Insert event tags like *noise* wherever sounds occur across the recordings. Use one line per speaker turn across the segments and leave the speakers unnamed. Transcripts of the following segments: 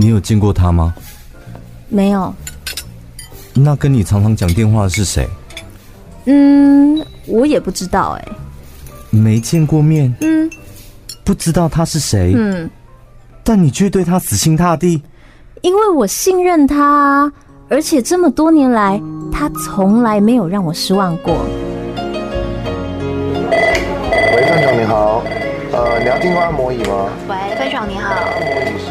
你有见过他吗？
没有。
那跟你常常讲电话的是谁？
嗯，我也不知道哎。
没见过面。
嗯。
不知道他是谁。
嗯。
但你却对他死心塌地。
因为我信任他，而且这么多年来，他从来没有让我失望过。
喂，范总你好，呃，你要订购按摩椅吗？
喂，范总你好。
按摩椅是。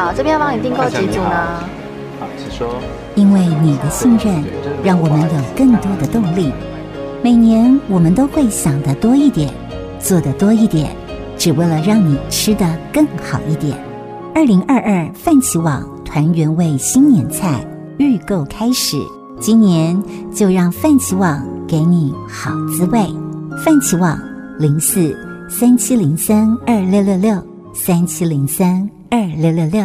好，
这边要帮你订购几组呢？
好，请说。
因为你的信任，让我们有更多的动力。每年我们都会想的多一点，做的多一点，只为了让你吃的更好一点。二零二二饭起网团圆味新年菜预购开始，今年就让饭起网给你好滋味。饭起网零四三七零三二六六六三七零三二六六六。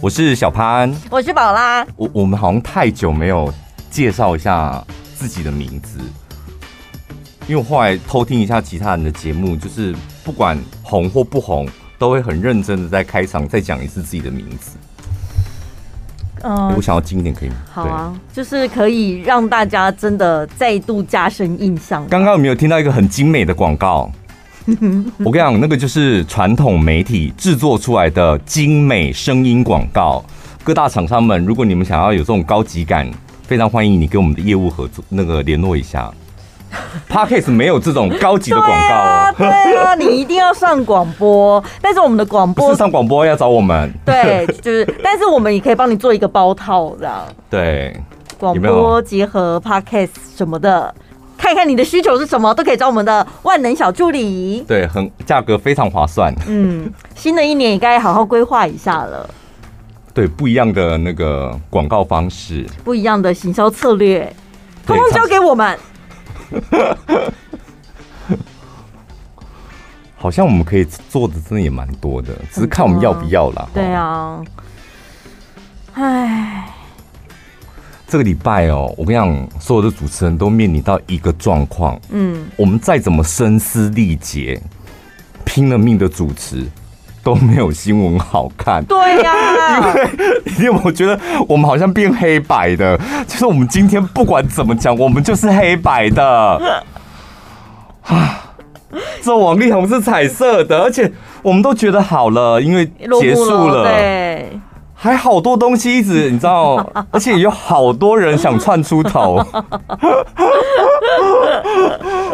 我是小潘，
我是宝拉。
我我们好像太久没有介绍一下自己的名字，因为我后来偷听一下其他人的节目，就是不管红或不红，都会很认真的在开场再讲一次自己的名字。嗯，我想要近一点可以吗？
好啊，就是可以让大家真的再度加深印象。
刚刚有没有听到一个很精美的广告？*laughs* 我跟你讲，那个就是传统媒体制作出来的精美声音广告。各大厂商们，如果你们想要有这种高级感，非常欢迎你跟我们的业务合作，那个联络一下。Podcast 没有这种高级的广告哦。
对啊，你一定要上广播。但是我们的广播
是上广播要找我们。
对，就是，但是我们也可以帮你做一个包套，这样。
对，
广播结合 Podcast 什么的。看看你的需求是什么，都可以找我们的万能小助理。
对，很价格非常划算。
嗯，新的一年也该好好规划一下了。
对，不一样的那个广告方式，
不一样的行销策略，通通交给我们。*laughs*
好像我们可以做的真的也蛮多的，只是看我们要不要啦。
对啊，唉。
这个礼拜哦，我跟你讲，所有的主持人都面临到一个状况，嗯，我们再怎么声嘶力竭，拼了命的主持，都没有新闻好看。
对呀、啊，*laughs*
因为因为我觉得我们好像变黑白的，就是我们今天不管怎么讲，我们就是黑白的。啊，*sighs* 这王力宏是彩色的，而且我们都觉得好了，因为结束了。对。还好多东西一直你知道，*laughs* 而且有好多人想窜出头。*laughs*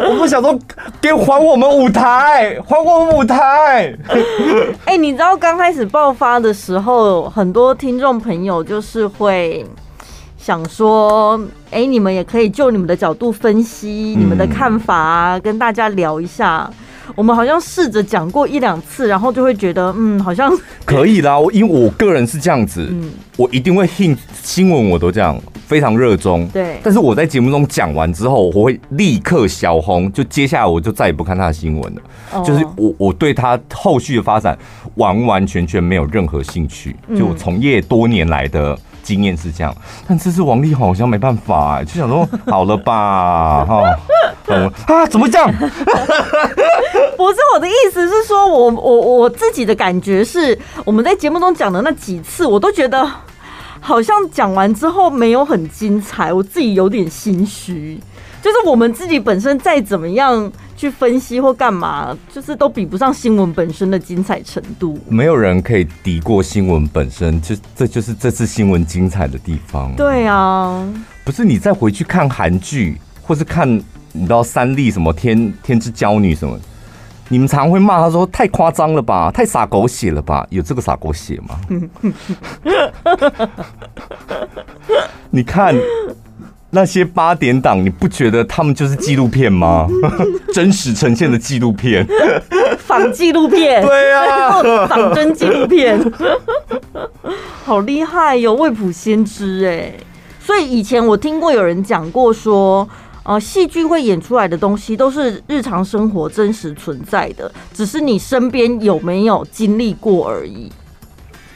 我不想说，给还我们舞台，还我们舞台。
哎，你知道刚开始爆发的时候，很多听众朋友就是会想说，哎，你们也可以就你们的角度分析你们的看法啊，跟大家聊一下。我们好像试着讲过一两次，然后就会觉得，嗯，好像 *laughs*
可以啦。我因为我个人是这样子，嗯，我一定会听新闻，我都这样非常热衷。
对，
但是我在节目中讲完之后，我会立刻小红，就接下来我就再也不看他的新闻了。哦，就是我我对他后续的发展完完全全没有任何兴趣。就我从业多年来的。经验是这样，但这次王力宏好像没办法、欸，就想说好了吧，哈，*laughs* 啊，怎么这样？*laughs*
不是我的意思是说，我我我自己的感觉是，我们在节目中讲的那几次，我都觉得好像讲完之后没有很精彩，我自己有点心虚。就是我们自己本身再怎么样去分析或干嘛，就是都比不上新闻本身的精彩程度。
没有人可以敌过新闻本身，就这就是这次新闻精彩的地方。
对啊，
不是你再回去看韩剧，或是看你知道三立什么天天之骄女什么，你们常会骂他说太夸张了吧，太洒狗血了吧？有这个洒狗血吗？*laughs* 你看。那些八点档，你不觉得他们就是纪录片吗？*laughs* 真实呈现的纪录片，
仿纪录片，
对啊，
仿真纪录片，好厉害哟！未卜先知哎，所以以前我听过有人讲过说，呃，戏剧会演出来的东西都是日常生活真实存在的，只是你身边有没有经历过而已。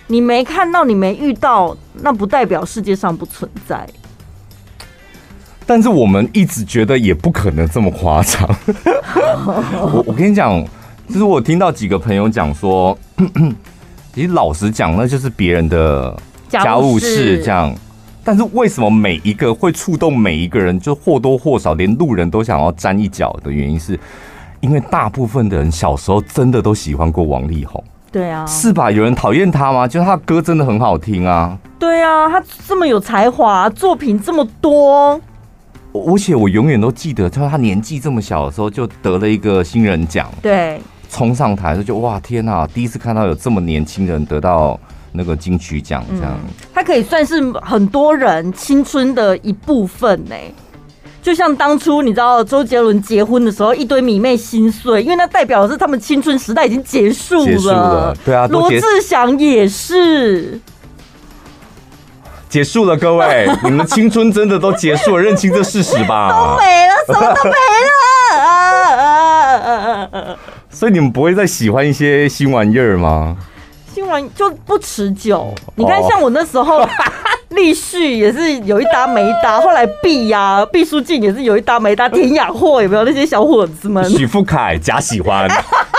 你没看到，你没遇到，那不代表世界上不存在。
但是我们一直觉得也不可能这么夸张。*laughs* 我我跟你讲，就是我听到几个朋友讲说，*clears throat* 其实老实讲，那就是别人的家务事这样。但是为什么每一个会触动每一个人，就或多或少连路人都想要沾一脚的原因，是因为大部分的人小时候真的都喜欢过王力宏。
对啊，
是吧？有人讨厌他吗？就是他歌真的很好听啊。
对啊，他这么有才华，作品这么多。
而且我永远都记得，他他年纪这么小的时候就得了一个新人奖。
对，
冲上台就就哇天哪！第一次看到有这么年轻人得到那个金曲奖，这样、嗯。
他可以算是很多人青春的一部分呢。就像当初你知道周杰伦结婚的时候，一堆迷妹心碎，因为那代表的是他们青春时代已经结束了。结束了，
对啊。
罗志祥也是。
结束了，各位，*laughs* 你们的青春真的都结束了，认清这事实吧。
都没了，什么都没了。
所以你们不会再喜欢一些新玩意儿吗？
新闻就不持久。你看，像我那时候，*laughs* 立旭也是有一搭没一搭，*laughs* 后来毕呀，毕书尽也是有一搭没一搭，田雅霍有没有那些小伙子们？
许富凯假喜欢。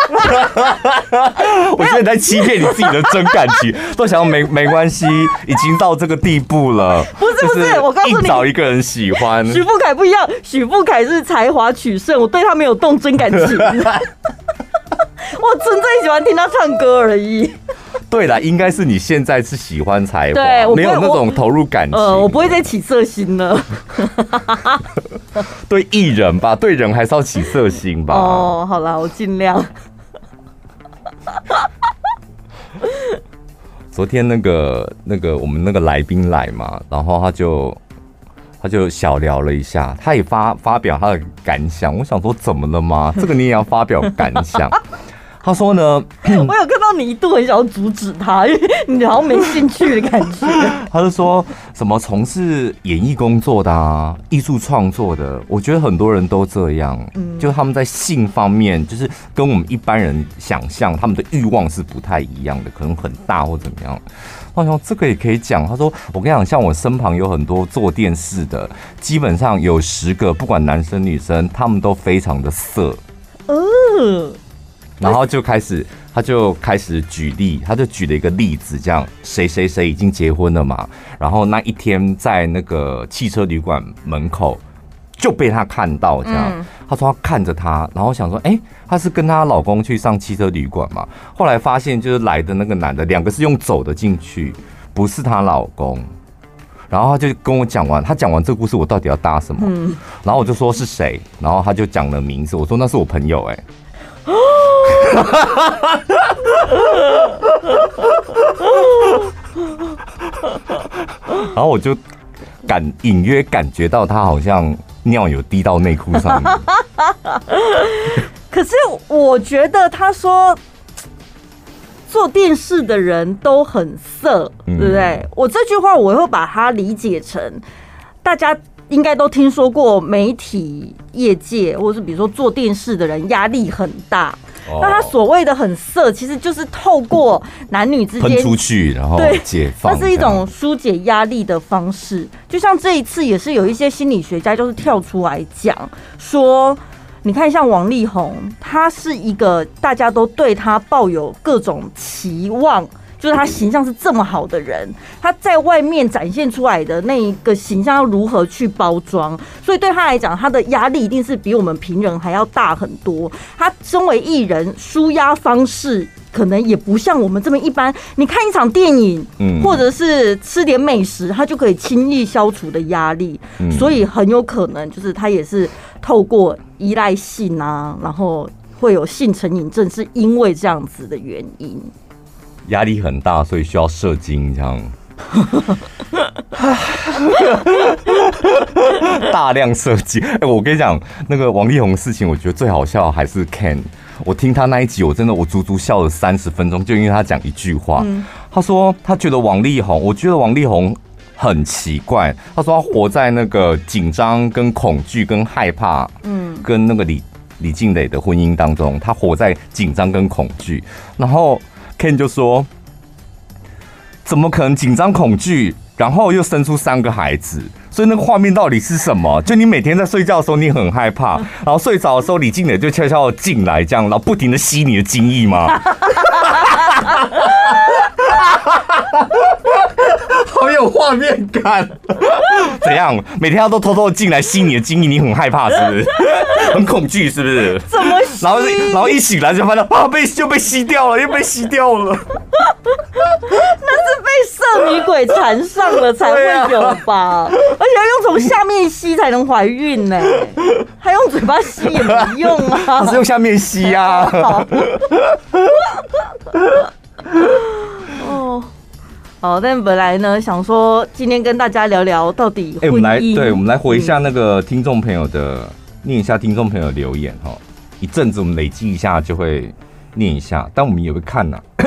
*laughs* 我现在在欺骗你自己的真感情，都想要没没关系，已经到这个地步了。
不是不是，我告诉你，
找一个人喜欢。
许富凯不一样，许富凯是才华取胜，我对他没有动真感情，我纯粹喜欢听他唱歌而已。
对啦，应该是你现在是喜欢才华，没有那种投入感情。
呃，我不会再起色心了。*laughs* *laughs*
对艺人吧，对人还是要起色心吧。
哦，好啦，我尽量。
昨天那个那个我们那个来宾来嘛，然后他就他就小聊了一下，他也发发表他的感想。我想说，怎么了吗？这个你也要发表感想？*laughs* 他说呢，*laughs*
我有看到你一度很想要阻止他，因 *laughs* 为你好像没兴趣的感觉。*laughs*
他就说什么从事演艺工作的啊，艺术创作的，我觉得很多人都这样，嗯，就他们在性方面，就是跟我们一般人想象他们的欲望是不太一样的，可能很大或怎么样。我想这个也可以讲。他说，我跟你讲，像我身旁有很多做电视的，基本上有十个，不管男生女生，他们都非常的色。嗯。然后就开始，他就开始举例，他就举了一个例子，这样谁谁谁已经结婚了嘛？然后那一天在那个汽车旅馆门口就被他看到，这样他说他看着他，然后想说，哎，他是跟她老公去上汽车旅馆嘛？后来发现就是来的那个男的，两个是用走的进去，不是她老公。然后他就跟我讲完，他讲完这个故事，我到底要搭什么？然后我就说是谁？然后他就讲了名字，我说那是我朋友，哎。*laughs* 然后我就感隐约感觉到他好像尿有滴到内裤上面。*laughs*
可是我觉得他说做电视的人都很色，对不对？我这句话我会把它理解成大家应该都听说过，媒体业界或者是比如说做电视的人压力很大。那他所谓的很色，其实就是透过男女之间
喷出去，然后解放，
那是一种疏解压力的方式。就像这一次，也是有一些心理学家就是跳出来讲说，你看像王力宏，他是一个大家都对他抱有各种期望。就是他形象是这么好的人，他在外面展现出来的那一个形象要如何去包装？所以对他来讲，他的压力一定是比我们平人还要大很多。他身为艺人，舒压方式可能也不像我们这么一般。你看一场电影，嗯，或者是吃点美食，他就可以轻易消除的压力。所以很有可能就是他也是透过依赖性啊，然后会有性成瘾症，是因为这样子的原因。
压力很大，所以需要射精，这样。*laughs* 大量射精。哎，我跟你讲，那个王力宏的事情，我觉得最好笑还是 Ken。我听他那一集，我真的我足足笑了三十分钟，就因为他讲一句话。他说他觉得王力宏，我觉得王力宏很奇怪。他说他活在那个紧张、跟恐惧、跟害怕，嗯，跟那个李李静蕾的婚姻当中，他活在紧张跟恐惧，然后。Ken 就说：“怎么可能紧张恐惧，然后又生出三个孩子？所以那个画面到底是什么？就你每天在睡觉的时候，你很害怕，*laughs* 然后睡着的时候，李静蕾就悄悄进来，这样，然后不停的吸你的精液吗？*laughs* *laughs* 好有画面感，怎样？每天他都偷偷进来吸你的精液，你很害怕是不是？*laughs* 很恐惧是不是？
怎么吸？
然后然后一醒来就发现啊，被就被吸掉了，又被吸掉了。*laughs*
那是被色女鬼缠上了才会有吧？而且要用从下面吸才能怀孕呢，还用嘴巴吸也没用啊。
他是用下面吸呀。
哦，好，但本来呢，想说今天跟大家聊聊到底。
哎，我们来，对，我们来回一下那个听众朋友的，嗯、念一下听众朋友的留言哈。一阵子我们累积一下就会念一下，但我们也会看呐、啊，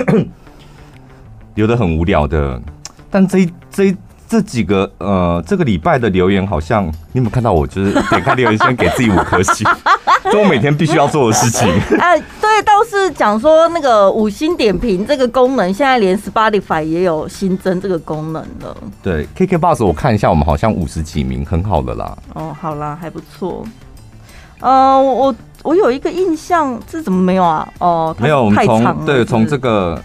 留得很无聊的。但这这这几个呃，这个礼拜的留言好像你有没有看到？我就是点开留言先给自己五颗星。*laughs* 这我每天必须要做的事情。
哎，*laughs* 对，倒是讲说那个五星点评这个功能，现在连 Spotify 也有新增这个功能了。
对，KK Bus 我看一下，我们好像五十几名，很好的啦。
哦，好啦，还不错。呃，我我有一个印象，这怎么没有啊？哦，
没有，我们从对从这个。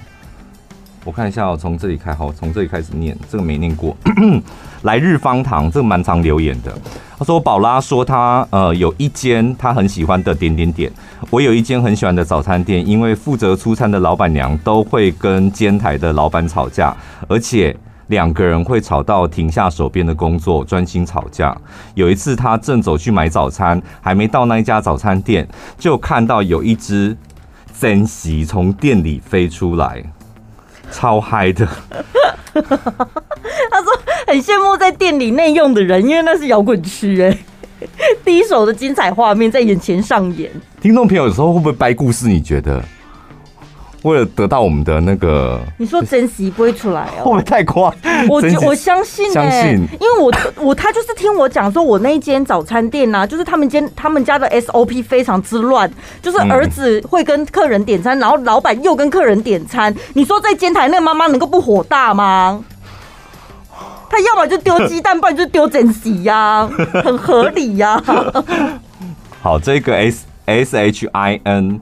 我看一下，我从这里开，好，从这里开始念，这个没念过。*clears throat* 来日方长，这个蛮常留言的。他说：“宝拉说他呃有一间他很喜欢的点点点，我有一间很喜欢的早餐店，因为负责出餐的老板娘都会跟煎台的老板吵架，而且两个人会吵到停下手边的工作，专心吵架。有一次他正走去买早餐，还没到那一家早餐店，就看到有一只珍惜从店里飞出来。”超嗨的，*laughs* 他
说很羡慕在店里内用的人，因为那是摇滚区哎，*laughs* 第一手的精彩画面在眼前上演。
听众朋友有时候会不会掰故事？你觉得？为了得到我们的那个，
你说珍惜不会出来哦？
会不会太夸？
我我相信、欸，相信，因为我我他就是听我讲说，我那一间早餐店呐、啊，就是他们间他们家的 SOP 非常之乱，就是儿子会跟客人点餐，然后老板又跟客人点餐。你说在煎台那个妈妈能够不火大吗？他要么就丢鸡蛋，不然就丢珍惜呀，*laughs* 很合理呀、啊。
好，这个 S S H I N。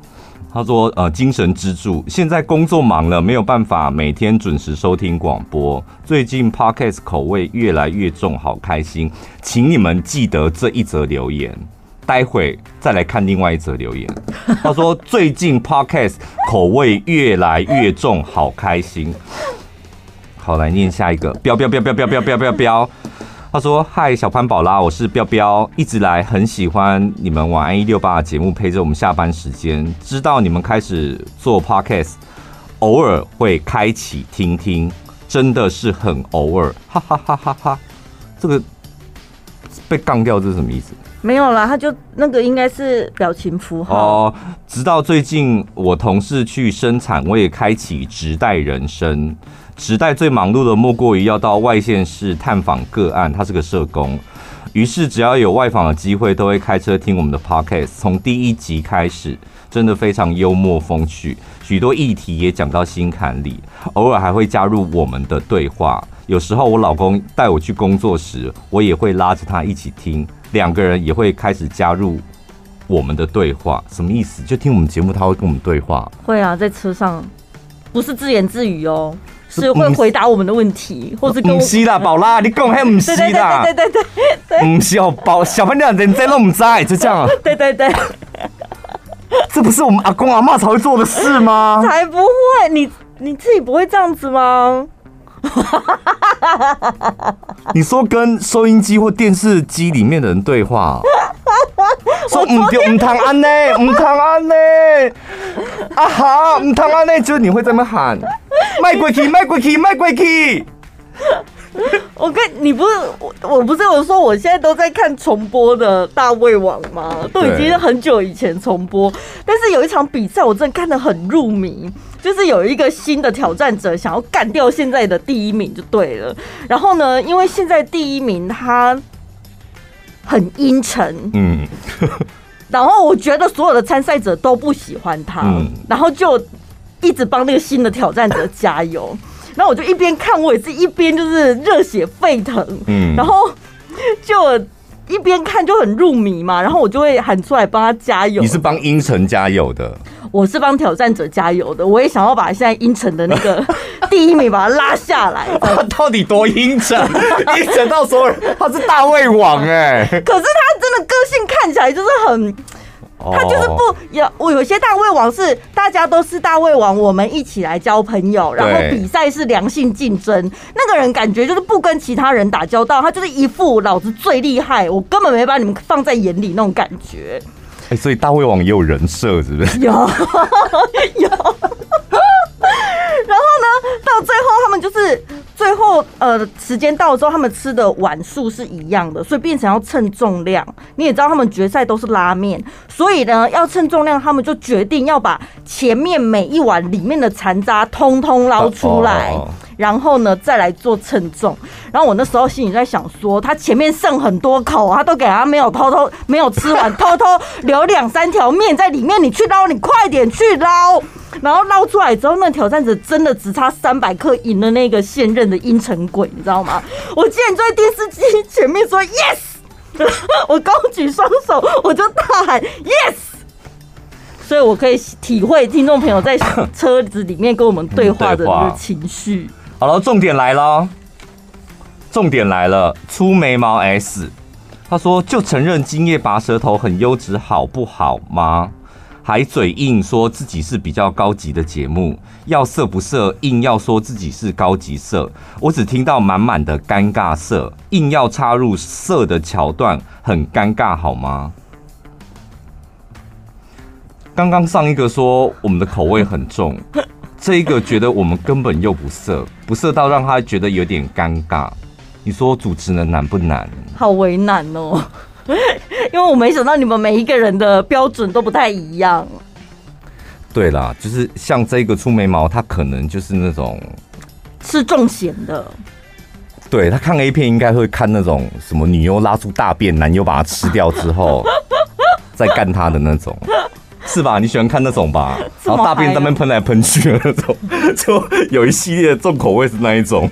他说：“呃，精神支柱。现在工作忙了，没有办法每天准时收听广播。最近 Podcast 口味越来越重，好开心，请你们记得这一则留言。待会再来看另外一则留言。他说最近 Podcast 口味越来越重，好开心。好，来念下一个，飙飙飙飙飙飙飙飙飙。”他说：“嗨，小潘宝拉，我是彪彪，一直来很喜欢你们晚安一六八的节目，陪着我们下班时间。知道你们开始做 podcast，偶尔会开启听听，真的是很偶尔，哈哈哈哈哈。这个被杠掉，这是什么意思？
没有啦，他就那个应该是表情符号。
哦，直到最近我同事去生产，我也开启直带人生。”时代最忙碌的莫过于要到外县市探访个案，他是个社工，于是只要有外访的机会，都会开车听我们的 podcast。从第一集开始，真的非常幽默风趣，许多议题也讲到心坎里，偶尔还会加入我们的对话。有时候我老公带我去工作时，我也会拉着他一起听，两个人也会开始加入我们的对话。什么意思？就听我们节目，他会跟我们对话？
会啊，在车上，不是自言自语哦。*laughs* 是会回答我们的问题，或者跟
不是啦，宝拉，你讲还不是啦，
对对对对对，
不是哦，宝小朋友人在都不在，就这样啊，
对对对，*laughs*
这不是我们阿公阿妈才会做的事吗？*laughs*
才不会，你你自己不会这样子吗？
你说跟收音机或电视机里面的人对话，*laughs* 说唔对 *laughs* 唔通安呢，唔通安呢，啊哈，唔通安呢，就是你会这么喊。*laughs* 卖鬼气，卖鬼气，卖鬼气！
我跟你不是我，我不是有说我现在都在看重播的大胃王吗？都已经很久以前重播，但是有一场比赛我真的看得很入迷，就是有一个新的挑战者想要干掉现在的第一名就对了。然后呢，因为现在第一名他很阴沉，嗯，*laughs* 然后我觉得所有的参赛者都不喜欢他，然后就。一直帮那个新的挑战者加油，*laughs* 然后我就一边看，我也是一边就是热血沸腾。嗯，然后就一边看就很入迷嘛，然后我就会喊出来帮他加油。
你是帮阴沉加油的？
我是帮挑战者加油的，我也想要把现在阴沉的那个第一名把他拉下来。
他 *laughs* 到底多阴沉？阴沉到所有人，他是大胃王哎。*laughs* 可是
他真的个性看起来就是很，他就是不有我有些大胃王是大家都是大胃王，我们一起来交朋友，然后比赛是良性竞争。那个人感觉就是不跟其他人打交道，他就是一副老子最厉害，我根本没把你们放在眼里那种感觉。
哎、欸，所以大胃王也有人设，是不是？
有 *laughs* 有。*laughs* 然后呢，到最后他们就是最后呃，时间到了之后，他们吃的碗数是一样的，所以变成要称重量。你也知道，他们决赛都是拉面，所以呢，要称重量，他们就决定要把前面每一碗里面的残渣通通捞出来。哦哦哦然后呢，再来做称重。然后我那时候心里在想说，他前面剩很多口，他都给他没有偷偷没有吃完，*laughs* 偷偷留两三条面在里面。你去捞，你快点去捞。然后捞出来之后，那挑战者真的只差三百克赢了那个现任的阴沉鬼，你知道吗？我竟然坐在电视机前面说 yes，*laughs* 我高举双手，我就大喊 yes。所以我可以体会听众朋友在车子里面跟我们对话的那个情绪。
好了，重点来了，重点来了。粗眉毛 S，他说就承认今夜拔舌头很优质，好不好吗？还嘴硬说自己是比较高级的节目，要色不色，硬要说自己是高级色。我只听到满满的尴尬色，硬要插入色的桥段，很尴尬，好吗？刚刚上一个说我们的口味很重。这一个觉得我们根本又不色，不色到让他觉得有点尴尬。你说主持人难不难？
好为难哦，*laughs* 因为我没想到你们每一个人的标准都不太一样。
对啦，就是像这个粗眉毛，他可能就是那种
吃重咸的。
对，他看 A 片应该会看那种什么女优拉出大便，男优把它吃掉之后 *laughs* 再干他的那种。是吧？你喜欢看那种吧？然后大便在那边喷来喷去的那种，就有一系列的重口味是那一种。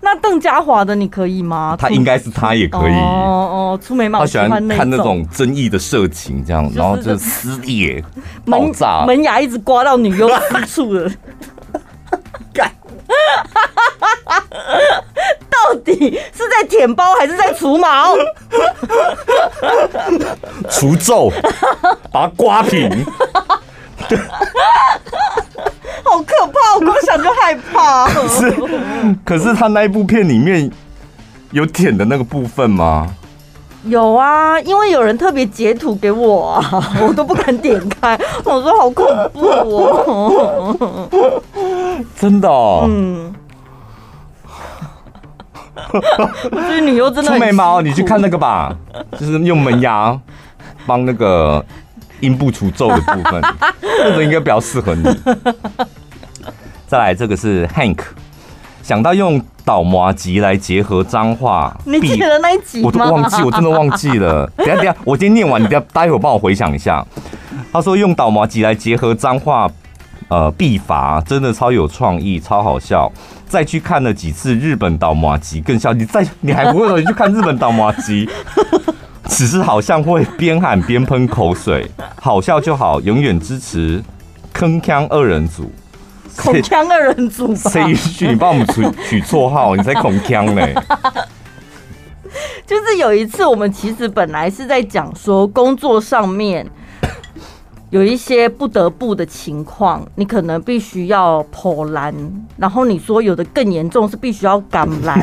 那邓家华的你可以吗？
他应该是他也可以。
哦哦，粗眉毛。
他喜欢看那种争议的色情，这样，然后就撕裂、*laughs* 爆炸，
门牙一直刮到女优 *laughs* 私处的。*laughs* 干！到底是在舔包还是在除毛？
除皱，把它刮平。
好可怕！我光想就害怕。
可是，可是他那一部片里面有舔的那个部分吗？
有啊，因为有人特别截图给我啊，*laughs* 我都不敢点开。*laughs* 我说好恐怖哦，*laughs*
真的哦。嗯。
我觉得女优真的
粗眉毛，你去看那个吧，就是用门牙帮那个阴部除皱的部分，那个应该比较适合你。再来，这个是 Hank，想到用倒麻吉来结合脏话，
你记得那一集吗？
我都忘记，我真的忘记了。*laughs* 等下等下，我今天念完，你等下待会儿帮我回想一下。他说用倒麻吉来结合脏话。呃，必罚真的超有创意，超好笑。再去看了几次日本倒麻吉，更笑。你再你还不会回去看日本倒麻吉，*laughs* 只是好像会边喊边喷口水，好笑就好，永远支持铿锵二人组。
铿锵二人组，
谁允许你帮我们取取绰号？你才恐腔呢！*laughs*
就是有一次，我们其实本来是在讲说工作上面。*coughs* 有一些不得不的情况，你可能必须要破蓝，然后你说有的更严重是必须要橄榄。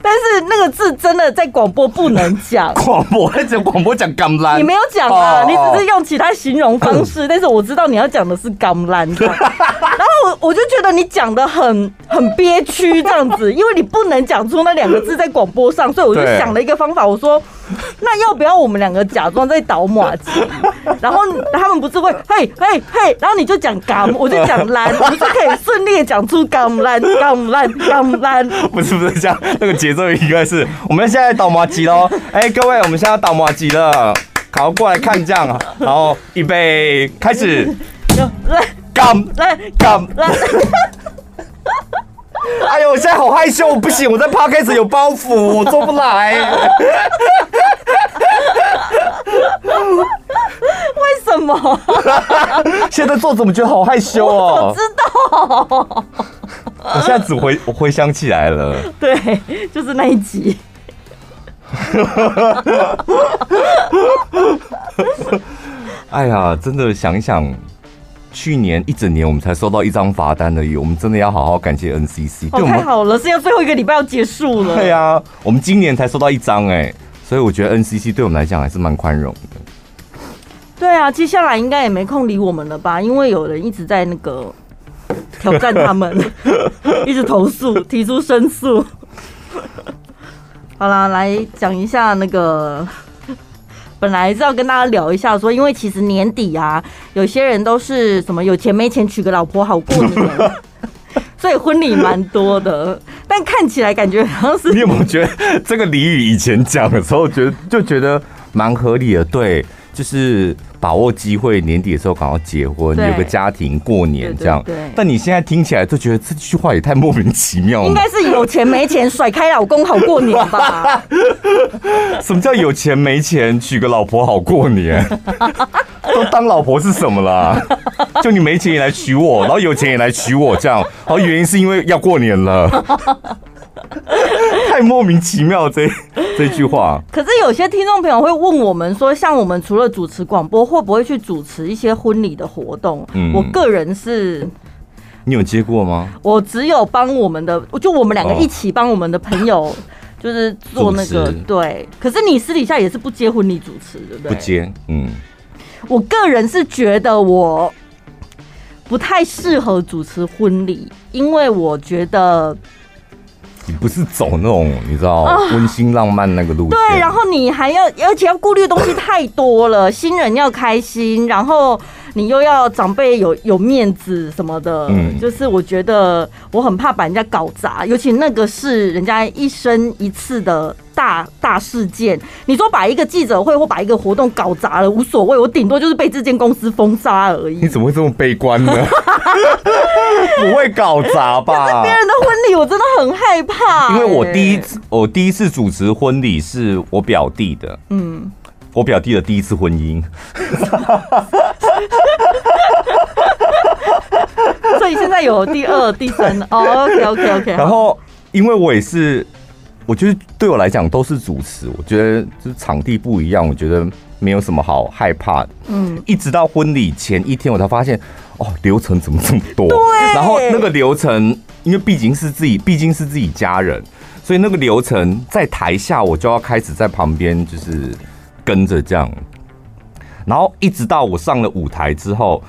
但是那个字真的在广播不能讲，*laughs*
广播在讲广播讲橄榄，
你没有讲啊，你只是用其他形容方式，*laughs* 但是我知道你要讲的是橄榄，*laughs* 然后我我就觉得你讲的很很憋屈这样子，因为你不能讲出那两个字在广播上，所以我就想了一个方法，我说 *laughs* 那要不要我们两个假装在倒马机，*laughs* 然后他们不是会嘿嘿嘿，然后你就讲橄，*laughs* 我就讲蓝，你就可以顺利讲出橄榄橄榄橄榄，
不是不是这样那个节。奏应该是，我们现在倒麻糬喽！哎，各位，我们现在要倒麻糬了，好，过来看这样，然后预备开始，
来，
干，
来，
干，
来，*laughs*
哎呦，我现在好害羞，我不行，我在 Podcast 有包袱，我做不来。*laughs*
为什么？*laughs*
现在做怎么觉得好害羞哦？
我知道。
我现在只回我回想起来了，
对，就是那一集。
哎呀，真的想一想，去年一整年我们才收到一张罚单而已，我们真的要好好感谢 NCC。
哦，太好了，剩下最后一个礼拜要结束了。
对啊，我们今年才收到一张哎，所以我觉得 NCC 对我们来讲还是蛮宽容的。
对啊，接下来应该也没空理我们了吧？因为有人一直在那个挑战他们，*laughs* 一直投诉，提出申诉。好啦，来讲一下那个，本来是要跟大家聊一下说，因为其实年底啊，有些人都是什么有钱没钱娶个老婆好过年，*laughs* 所以婚礼蛮多的。但看起来感觉好像是
你有没有觉得这个俚语以前讲的时候，觉得就觉得蛮合理的？对。就是把握机会，年底的时候赶快结婚，有个家庭过年这样。对，但你现在听起来就觉得这句话也太莫名其妙了。
应该是有钱没钱甩开老公好过年吧？*laughs*
什么叫有钱没钱娶个老婆好过年？*laughs* 都当老婆是什么啦？就你没钱也来娶我，然后有钱也来娶我这样，然后原因是因为要过年了。太莫名其妙这 *laughs* 这句话。
可是有些听众朋友会问我们说，像我们除了主持广播，会不会去主持一些婚礼的活动？嗯，我个人是，
你有接过吗？
我只有帮我们的，就我们两个一起帮我们的朋友，*laughs* 就是做那个对。可是你私底下也是不接婚礼主持，对不对？
不接，嗯。
我个人是觉得我不太适合主持婚礼，因为我觉得。
你不是走那种你知道温馨浪漫那个路线，
对，然后你还要，而且要顾虑的东西太多了，新人要开心，然后你又要长辈有有面子什么的，嗯，就是我觉得我很怕把人家搞砸，尤其那个是人家一生一次的。大大事件，你说把一个记者会或把一个活动搞砸了无所谓，我顶多就是被这间公司封杀而已。
你怎么会这么悲观呢？*laughs* 不会搞砸吧？
别人的婚礼我真的很害怕，
因为我第一次我第一次主持婚礼是我表弟的，嗯，我表弟的第一次婚姻，*laughs*
所以现在有第二、第三哦。OK OK OK，
然后因为我也是。我觉得对我来讲都是主持，我觉得就是场地不一样，我觉得没有什么好害怕的。嗯，一直到婚礼前一天，我才发现哦，流程怎么这么多？*laughs* 对。然后那个流程，因为毕竟是自己，毕竟是自己家人，所以那个流程在台下，我就要开始在旁边就是跟着这样。然后一直到我上了舞台之后，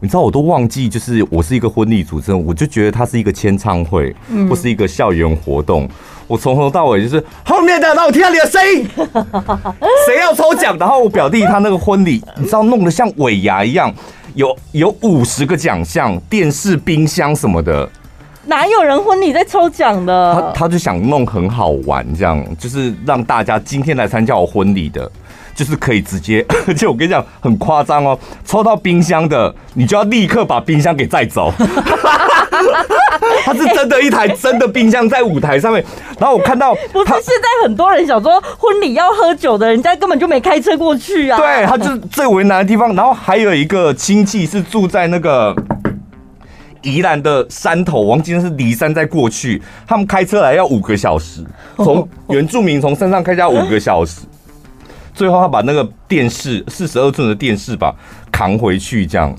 你知道我都忘记，就是我是一个婚礼主持人，我就觉得它是一个签唱会，或是一个校园活动。我从头到尾就是后面的，让我听到你的声音。*laughs* 谁要抽奖？然后我表弟他那个婚礼，你知道弄得像尾牙一样，有有五十个奖项，电视、冰箱什么的。
哪有人婚礼在抽奖的？
他他就想弄很好玩，这样就是让大家今天来参加我婚礼的，就是可以直接，*laughs* 而且我跟你讲很夸张哦，抽到冰箱的，你就要立刻把冰箱给载走。*laughs* 他是真的一台真的冰箱在舞台上面，然后我看到 *laughs*
不是现在很多人想说婚礼要喝酒的人家根本就没开车过去啊。
对，他就是最为难的地方。然后还有一个亲戚是住在那个宜兰的山头，忘记是离山再过去，他们开车来要五个小时，从原住民从山上开下五个小时，最后他把那个电视四十二寸的电视吧扛回去，这样。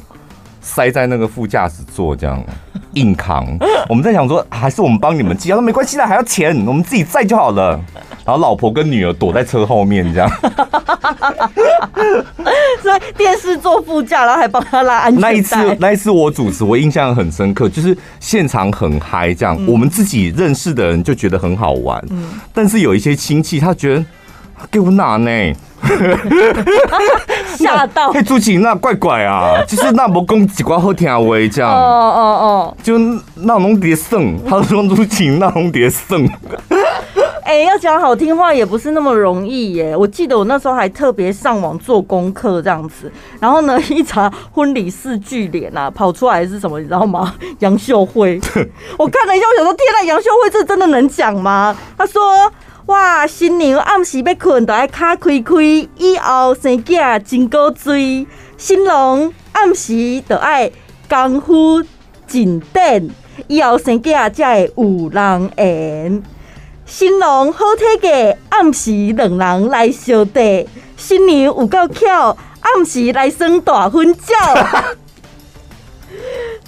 塞在那个副驾驶座，这样 *laughs* 硬扛。我们在想说，还是我们帮你们寄，他说没关系啦，还要钱，我们自己载就好了。然后老婆跟女儿躲在车后面，这样。*laughs*
所以电视坐副驾，然后还帮他拉安全带。
那一次，那一次我主持，我印象很深刻，就是现场很嗨，这样。我们自己认识的人就觉得很好玩，但是有一些亲戚他觉得给我拿呢。*laughs*
吓到！*laughs*
嘿，朱晴，那怪怪啊，*laughs* 就是那无讲几句好听话这样。哦哦哦，就那种叠胜，他说朱晴那种叠胜。
哎、欸，要讲好听话也不是那么容易耶。我记得我那时候还特别上网做功课这样子，然后呢，一查婚礼四句联啊，跑出来是什么，你知道吗？杨秀慧。我看了一下，我想说，天呐，杨秀慧这真的能讲吗？他说。哇！新娘暗时要困，就爱卡开开，以后生囝真古锥。新郎暗时就爱功夫真等，以后生囝才会有人缘。新郎好体格，暗时两人来相待。新娘有够巧，暗时来耍大婚照。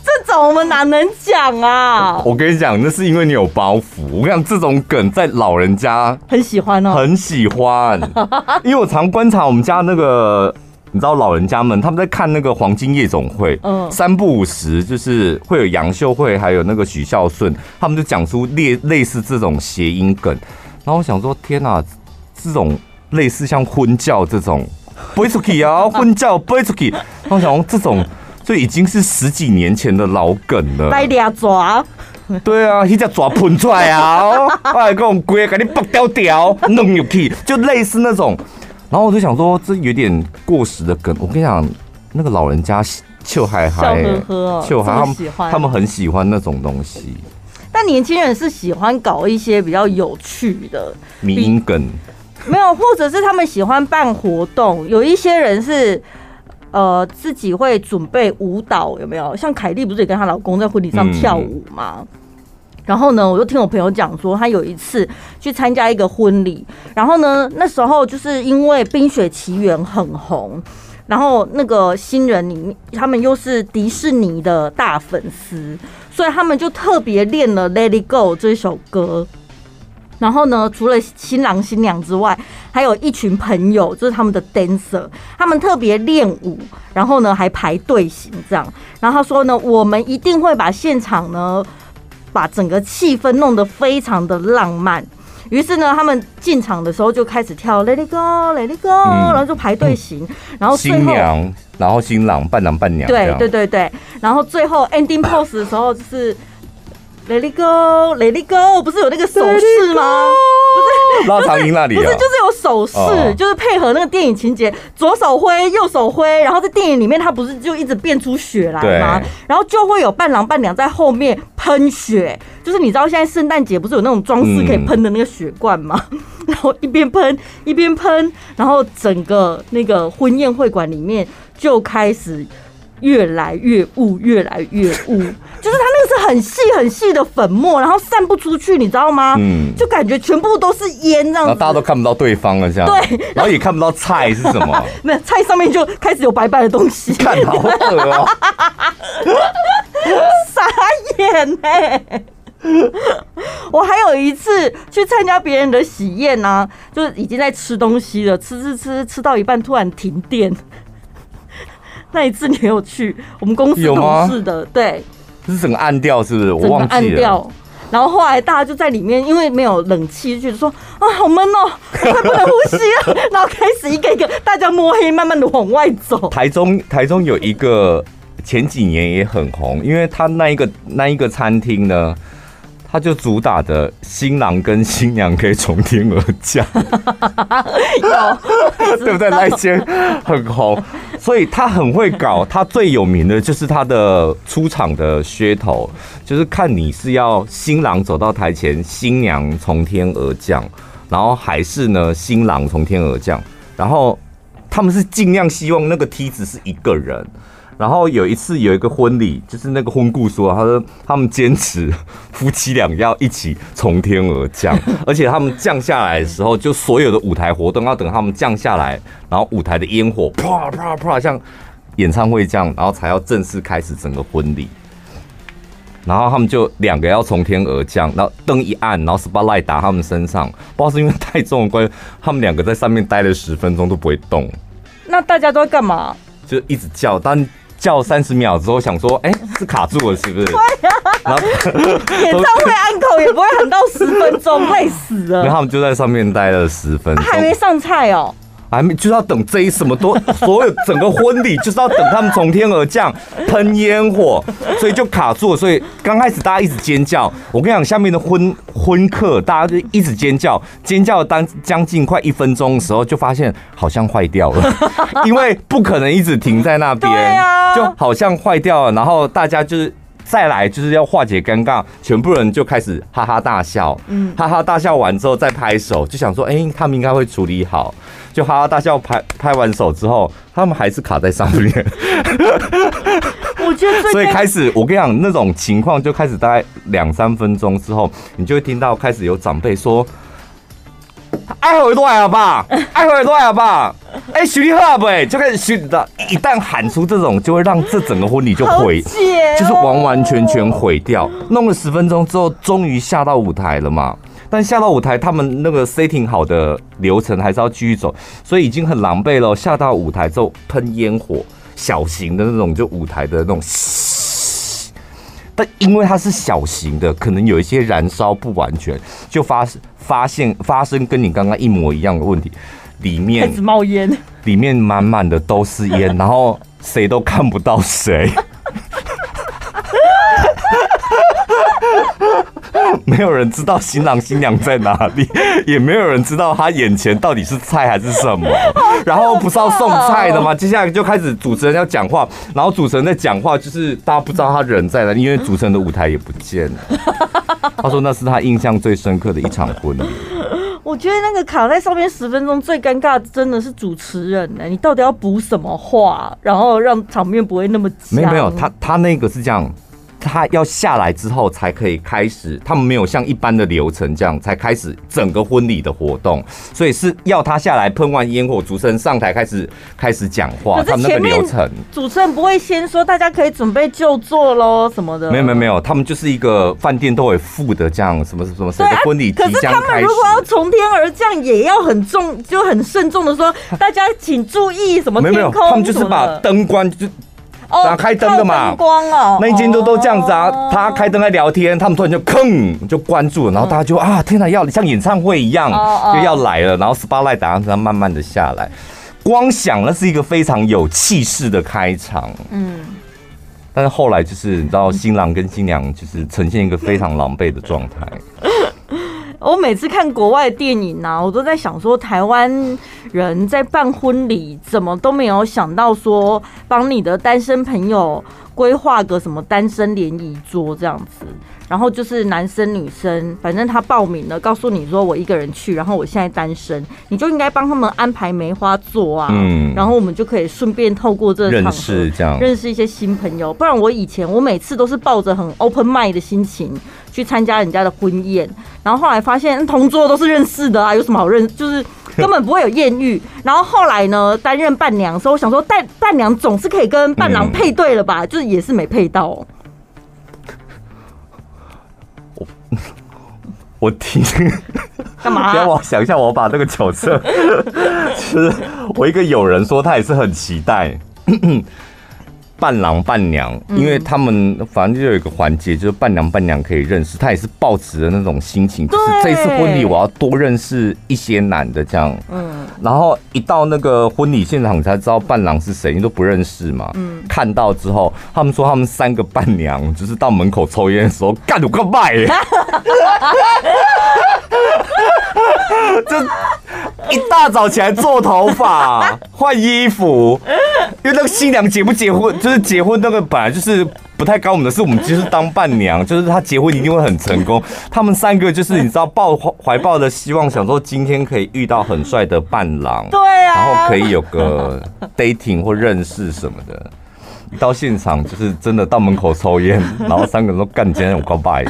这种我们哪能讲啊？
我跟你讲，那是因为你有包袱。我跟你讲，这种梗在老人家
很喜欢哦，
很喜欢。*laughs* 因为我常观察我们家那个，你知道老人家们他们在看那个《黄金夜总会》，嗯，三不五时就是会有杨秀慧，还有那个许孝顺，他们就讲出类类似这种谐音梗。然后我想说，天哪，这种类似像婚教这种，不会出去啊，*laughs* 婚教不会出去。然后我想说这种。这已经是十几年前的老梗了。
来俩爪，
对啊，一只爪喷出来啊！哎，跟我们龟给你拔掉掉，弄入去，就类似那种。然后我就想说，这有点过时的梗。我跟你讲，那个老人家笑嗨嗨，
笑呵呵，
笑嗨，他们他们很喜欢那种东西。
但年轻人是喜欢搞一些比较有趣的
迷因梗，
没有，或者是他们喜欢办活动。有一些人是。呃，自己会准备舞蹈，有没有？像凯莉不是也跟她老公在婚礼上跳舞吗？嗯、然后呢，我就听我朋友讲说，他有一次去参加一个婚礼，然后呢，那时候就是因为《冰雪奇缘》很红，然后那个新人里面他们又是迪士尼的大粉丝，所以他们就特别练了《Let It Go》这首歌。然后呢，除了新郎新娘之外，还有一群朋友，就是他们的 dancer，他们特别练舞，然后呢还排队形这样。然后他说呢，我们一定会把现场呢，把整个气氛弄得非常的浪漫。于是呢，他们进场的时候就开始跳 Let It Go，Let It Go，然后就排队形，然后
新娘，然后新郎伴郎伴娘，
对对对对，然后最后 ending pose 的时候就是。Let it go, let it go，不是有那个手势吗？不是，
拉长音那里，
不是，就是有手势，就是配合那个电影情节，左手挥，右手挥，然后在电影里面，他不是就一直变出血来吗？然后就会有伴郎伴娘在后面喷血，就是你知道现在圣诞节不是有那种装饰可以喷的那个血罐吗？*laughs* 然后一边喷一边喷，然后整个那个婚宴会馆里面就开始。越来越雾，越来越雾，*laughs* 就是它那个是很细很细的粉末，然后散不出去，你知道吗？嗯，就感觉全部都是烟这样子，
然后大家都看不到对方了，这样对，然后也看不到菜是什么，*laughs*
没有菜上面就开始有白白的东西，*laughs*
看好恶哦，
傻眼哎、欸。我还有一次去参加别人的喜宴呢、啊，就是已经在吃东西了，吃吃吃吃到一半突然停电。那一次你有去我们公司同事的，对，
是整个暗掉，是不是？我忘记了。
然后后来大家就在里面，因为没有冷气，就觉得说啊，好闷哦，*laughs* 快不能呼吸了。*laughs* 然后开始一个一个，大家摸黑，慢慢的往外走。
台中，台中有一个前几年也很红，因为他那一个那一个餐厅呢。他就主打的新郎跟新娘可以从天而降，*laughs* 有对不对？那一间很红，所以他很会搞。*laughs* 他最有名的就是他的出场的噱头，就是看你是要新郎走到台前，新娘从天而降，然后还是呢新郎从天而降。然后他们是尽量希望那个梯子是一个人。然后有一次有一个婚礼，就是那个婚顾说，他说他们坚持夫妻俩要一起从天而降，而且他们降下来的时候，就所有的舞台活动要等他们降下来，然后舞台的烟火啪啪啪像演唱会这样，然后才要正式开始整个婚礼。然后他们就两个要从天而降，然后灯一暗，然后 spotlight 打他们身上，不知道是因为太重的关系，他们两个在上面待了十分钟都不会动。
那大家都在干嘛？
就一直叫，但。叫三十秒之后，想说，哎、欸，是卡住了，是不是？对
呀。然后 *laughs* 演唱会安口也不会喊到十分钟，*laughs* 累死了。
然后他们就在上面待了十分钟，
还没上菜哦。
还没就是要等这一什么多，*laughs* 所有整个婚礼就是要等他们从天而降喷烟火，所以就卡住了。所以刚开始大家一直尖叫，我跟你讲，下面的婚婚客大家就一直尖叫，尖叫了当将近快一分钟的时候，就发现好像坏掉了，*laughs* 因为不可能一直停在那边，就好像坏掉了。然后大家就是。再来就是要化解尴尬，全部人就开始哈哈大笑，嗯，哈哈大笑完之后再拍手，就想说，哎、欸，他们应该会处理好。就哈哈大笑拍拍完手之后，他们还是卡在上面。
我觉得，
所以开始我跟你讲，那种情况就开始大概两三分钟之后，你就会听到开始有长辈说。爱回多好吧，爱回多好吧，哎，徐立赫不？就开始徐的，一旦喊出这种，就会让这整个婚礼就毁，就是完完全全毁掉。弄了十分钟之后，终于下到舞台了嘛。但下到舞台，他们那个 setting 好的流程还是要继续走，所以已经很狼狈了。下到舞台之后，喷烟火，小型的那种，就舞台的那种。但因为它是小型的，可能有一些燃烧不完全，就发发现发生跟你刚刚一模一样的问题，里面
开始冒烟，
里面满满的都是烟，*laughs* 然后谁都看不到谁。*laughs* 没有人知道新郎新娘在哪里，*laughs* 也没有人知道他眼前到底是菜还是什么。然后不是要送菜的吗？接下来就开始主持人要讲话，然后主持人在讲话，就是大家不知道他人在哪里，因为主持人的舞台也不见了。*laughs* 他说那是他印象最深刻的一场婚礼。
我觉得那个卡在上面十分钟最尴尬真的是主持人呢，你到底要补什么话，然后让场面不会那么僵？
没有没有，他他那个是这样。他要下来之后才可以开始，他们没有像一般的流程这样才开始整个婚礼的活动，所以是要他下来喷完烟火，主持人上台开始开始讲话。他们那个流程，
主持人不会先说大家可以准备就座喽什么的。
没有没有没有，他们就是一个饭店都会附的这样什么什么谁的婚礼即将开始。可是他们
如果要从天而降，也要很重就很慎重的说，大家请注意什么天空。没有没有，
他们就是把灯关就。打开灯的嘛，
光哦，
那一间都都这样子啊。他开灯在聊天，他们突然就吭就关注了，然后大家就啊，天哪，要像演唱会一样就要来了。然后 spotlight 打上，慢慢的下来，光想那是一个非常有气势的开场。嗯，但是后来就是你知道，新郎跟新娘就是呈现一个非常狼狈的状态。
我每次看国外的电影呢、啊，我都在想说，台湾人在办婚礼怎么都没有想到说，帮你的单身朋友规划个什么单身联谊桌这样子。然后就是男生女生，反正他报名了，告诉你说我一个人去，然后我现在单身，你就应该帮他们安排梅花座啊，嗯，然后我们就可以顺便透过这场合认识这样认识一些新朋友。不然我以前我每次都是抱着很 open mind 的心情去参加人家的婚宴，然后后来发现同桌都是认识的啊，有什么好认？就是根本不会有艳遇。*laughs* 然后后来呢，担任伴娘的时候，我想说带伴娘总是可以跟伴郎配对了吧，嗯、就是也是没配到。
我我
听干嘛？*laughs*
让我想一下，我把这个角色，*laughs* 其实我一个友人说，他也是很期待。伴郎伴娘，因为他们反正就有一个环节，就是伴娘伴娘可以认识，他也是抱持的那种心情，就是这一次婚礼我要多认识一些男的这样。嗯，然后一到那个婚礼现场才知道伴郎是谁，你都不认识嘛。嗯，看到之后，他们说他们三个伴娘就是到门口抽烟的时候干了个拜，*laughs* 就一大早起来做头发、换衣服，因为那个新娘结不结婚？就是结婚那个本来就是不太高我们的事，我们就是当伴娘，就是她结婚一定会很成功。他们三个就是你知道抱怀抱的希望，想说今天可以遇到很帅的伴郎，
对啊，
然后可以有个 dating 或认识什么的。一到现场就是真的到门口抽烟，然后三个人都干今天我告白。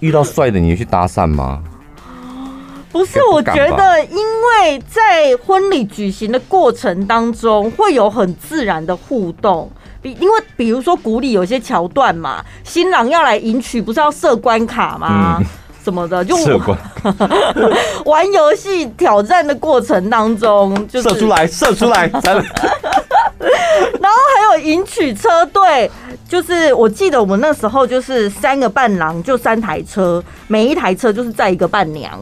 遇到帅的你去搭讪吗？
不是，我觉得，因为在婚礼举行的过程当中，会有很自然的互动。比因为比如说，古礼有些桥段嘛，新郎要来迎娶，不是要设关卡吗？嗯、什么的，就设关 *laughs* 玩游戏挑战的过程当中，就
射出来，射出来，*laughs* 然
后还有迎娶车队，就是我记得我们那时候就是三个伴郎，就三台车，每一台车就是载一个伴娘。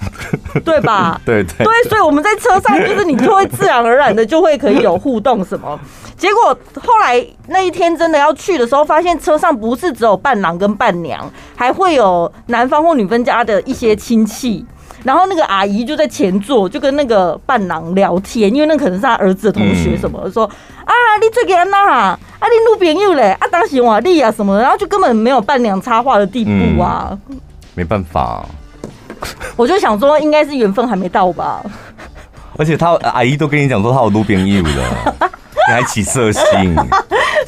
*laughs* 对吧？
对对
对，所以我们在车上就是你就会自然而然的就会可以有互动什么。结果后来那一天真的要去的时候，发现车上不是只有伴郎跟伴娘，还会有男方或女方家的一些亲戚。然后那个阿姨就在前座，就跟那个伴郎聊天，因为那可能是他儿子的同学什么的，说啊，你最近哪？啊，你女朋友嘞？啊，当时瓦力啊什么的，然后就根本没有伴娘插话的地步啊。
没办法，
我就想说，应该是缘分还没到吧。
而且他阿姨都跟你讲说他有女朋友的，*laughs* 你还起色心。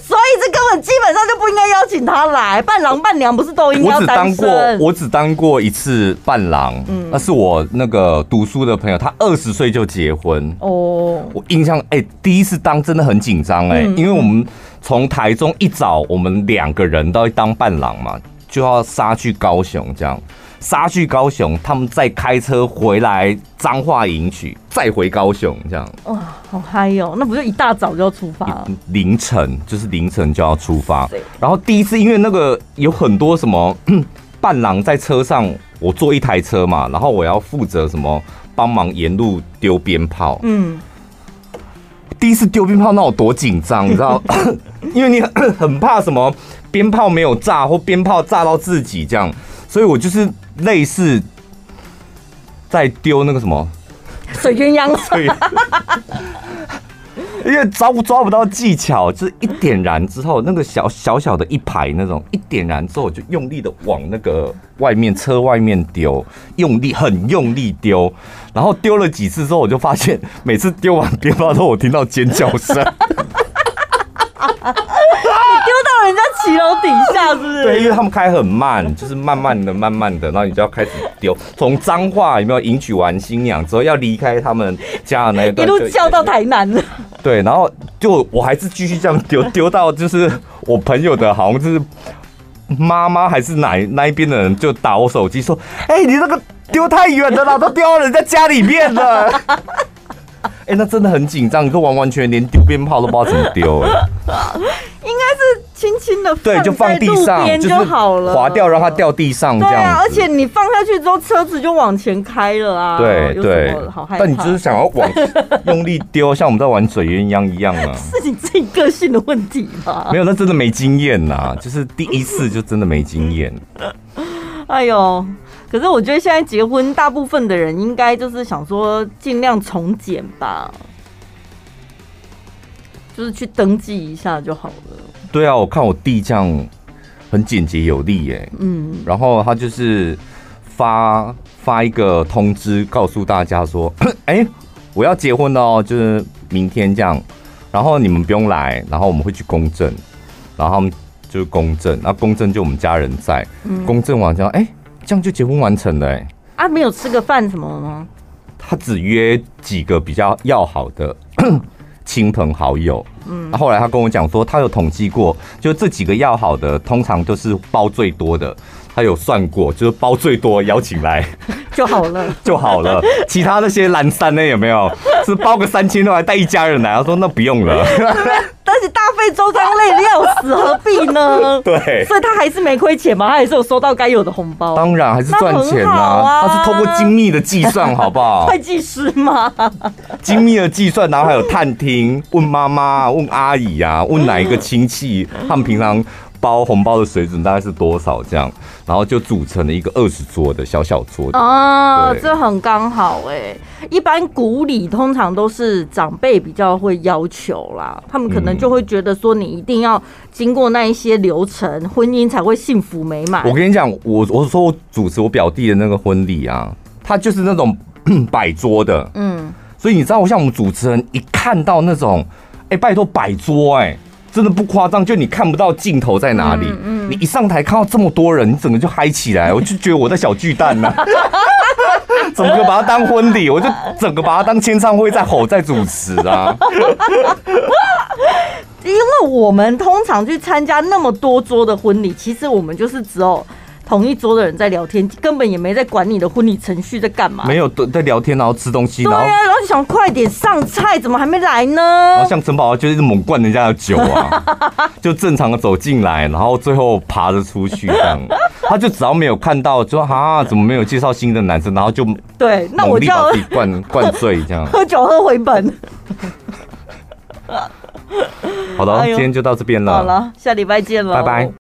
所以这根本基本上就不应该邀请他来，伴郎伴娘不是都应该？
我只当过，我只当过一次伴郎，嗯，那是我那个读书的朋友，他二十岁就结婚哦。我印象哎、欸，第一次当真的很紧张哎，因为我们从台中一早，我们两个人都要当伴郎嘛，就要杀去高雄这样。杀去高雄，他们再开车回来彰化迎娶，再回高雄，这样
哇，好嗨哟！那不是一大早就要出发？
凌晨就是凌晨就要出发。然后第一次，因为那个有很多什么 *clears throat* 伴郎在车上，我坐一台车嘛，然后我要负责什么帮忙沿路丢鞭炮。嗯，第一次丢鞭炮，那我多紧张，你知道？*laughs* 因为你很 *coughs* 很怕什么鞭炮没有炸，或鞭炮炸到自己这样。所以我就是类似在丢那个什么
水鸳鸯，*laughs*
水，因为抓不抓不到技巧，就是一点燃之后，那个小小小的一排那种一点燃之后，我就用力的往那个外面车外面丢，用力很用力丢，然后丢了几次之后，我就发现每次丢完 *laughs* 鞭炮之后，我听到尖叫
声。骑楼底下是不是？
对，因为他们开很慢，就是慢慢的、慢慢的，然后你就要开始丢。从彰化有没有迎娶完新娘之后，要离开他们家的那一段，*laughs*
一路叫到台南了。
对，然后就我还是继续这样丢，*laughs* 丢到就是我朋友的，好像就是妈妈还是哪那一边的人就打我手机说：“哎、欸，你那个丢太远了啦，都丢到人家家里面了。*laughs* ”哎、欸，那真的很紧张，你说完完全连丢鞭炮都不知道怎
么丢轻轻的
对，就放地上
就好了，
滑掉让它掉地上这样。对啊，
而且你放下去之后，车子就往前开了啊。
对对，
好害怕。
但你就是想要往用力丢，像我们在玩水鸳鸯一样啊。*laughs*
是你自己个性的问题吧？
没有，那真的没经验呐，就是第一次就真的没经验。*laughs*
哎呦，可是我觉得现在结婚，大部分的人应该就是想说尽量从简吧。就是去登记一下就好了。
对啊，我看我弟这样很简洁有力耶。嗯，然后他就是发发一个通知，告诉大家说：*coughs* “哎，我要结婚了哦，就是明天这样。然后你们不用来，然后我们会去公证，然后他们就是公证，那公证就我们家人在。嗯，公证完之后，哎，这样就结婚完成了。哎，
啊，没有吃个饭什么的吗？
他只约几个比较要好的。亲朋好友，嗯，后来他跟我讲说，他有统计过，就这几个要好的，通常都是包最多的。他有算过，就是包最多邀请来 *laughs*
就好了，*laughs*
就好了。其他那些蓝山呢，有没有是包个三千多，还带一家人来？他说那不用了。*laughs*
但是大费周章，累得要死，何必呢？
对，
所以他还是没亏钱嘛，他还是有收到该有的红包。
当然还是赚钱啊，他是透过精密的计算，好不好？
会计师吗？
精密的计算，然后还有探听，问妈妈、问阿姨啊，问哪一个亲戚，他们平常。包红包的水准大概是多少？这样，然后就组成了一个二十桌的小小桌子。
哦，这很刚好哎。一般古礼通常都是长辈比较会要求啦，他们可能就会觉得说你一定要经过那一些流程，婚姻才会幸福美满。
我跟你讲，我我说我主持我表弟的那个婚礼啊，他就是那种 *clears throat* 摆桌的，嗯，所以你知道，我像我们主持人一看到那种，哎，拜托摆桌，哎。真的不夸张，就你看不到镜头在哪里。嗯嗯、你一上台看到这么多人，你整个就嗨起来，我就觉得我在小巨蛋呢、啊。*laughs* 整个把它当婚礼，我就整个把它当签唱会在吼在主持啊。*laughs* 因
为我们通常去参加那么多桌的婚礼，其实我们就是只有。同一桌的人在聊天，根本也没在管你的婚礼程序在干嘛。
没有在聊天，然后吃东西，
对啊，
然
后就想快点上菜，怎么还没来呢
然
呢
后？*laughs* 像陈宝宝就是猛灌人家的酒啊，就正常的走进来，然后最后爬着出去这样。*laughs* 他就只要没有看到，就说啊，怎么没有介绍新的男生，然后就
对，那我就要
猛力把自己灌灌醉这样。*laughs*
喝酒喝回本。
好的，
哎
今天就到这边了，
好了，下礼拜见了，
拜拜。